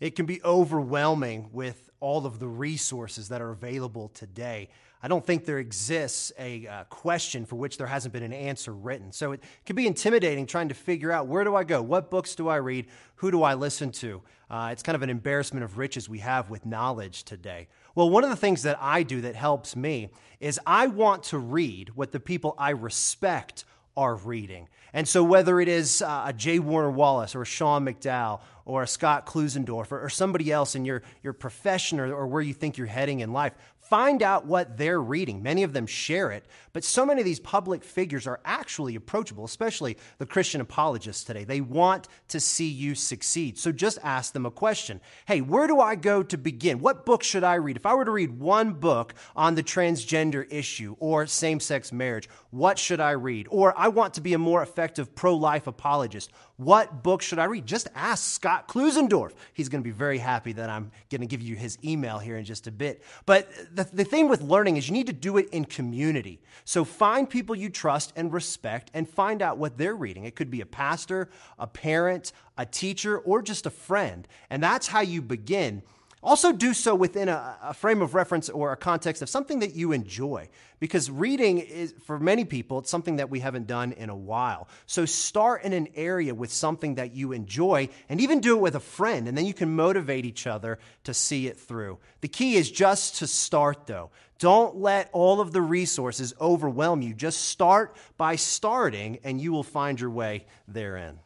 It can be overwhelming with all of the resources that are available today. I don't think there exists a uh, question for which there hasn't been an answer written. So it can be intimidating trying to figure out where do I go? What books do I read? Who do I listen to? Uh, it's kind of an embarrassment of riches we have with knowledge today. Well, one of the things that I do that helps me is I want to read what the people I respect are reading. And so, whether it is uh, J. Warner Wallace or a Sean McDowell or a Scott Klusendorf or, or somebody else in your, your profession or, or where you think you're heading in life, find out what they're reading. Many of them share it, but so many of these public figures are actually approachable, especially the Christian apologists today. They want to see you succeed. So just ask them a question Hey, where do I go to begin? What book should I read? If I were to read one book on the transgender issue or same sex marriage, what should I read? Or I want to be a more effective pro life apologist. What book should I read? Just ask Scott Klusendorf. He's going to be very happy that I'm going to give you his email here in just a bit. But the, the thing with learning is you need to do it in community. So find people you trust and respect and find out what they're reading. It could be a pastor, a parent, a teacher, or just a friend. And that's how you begin. Also, do so within a, a, frame of reference or a context of something that you enjoy. Because reading is, for many people, it's something that we haven't done in a while. So start in an area with something that you enjoy and even do it with a friend, and then you can motivate each other to see it through. The key is just to start, though. Don't let all of the resources overwhelm you. Just start by starting, and you will find your way therein.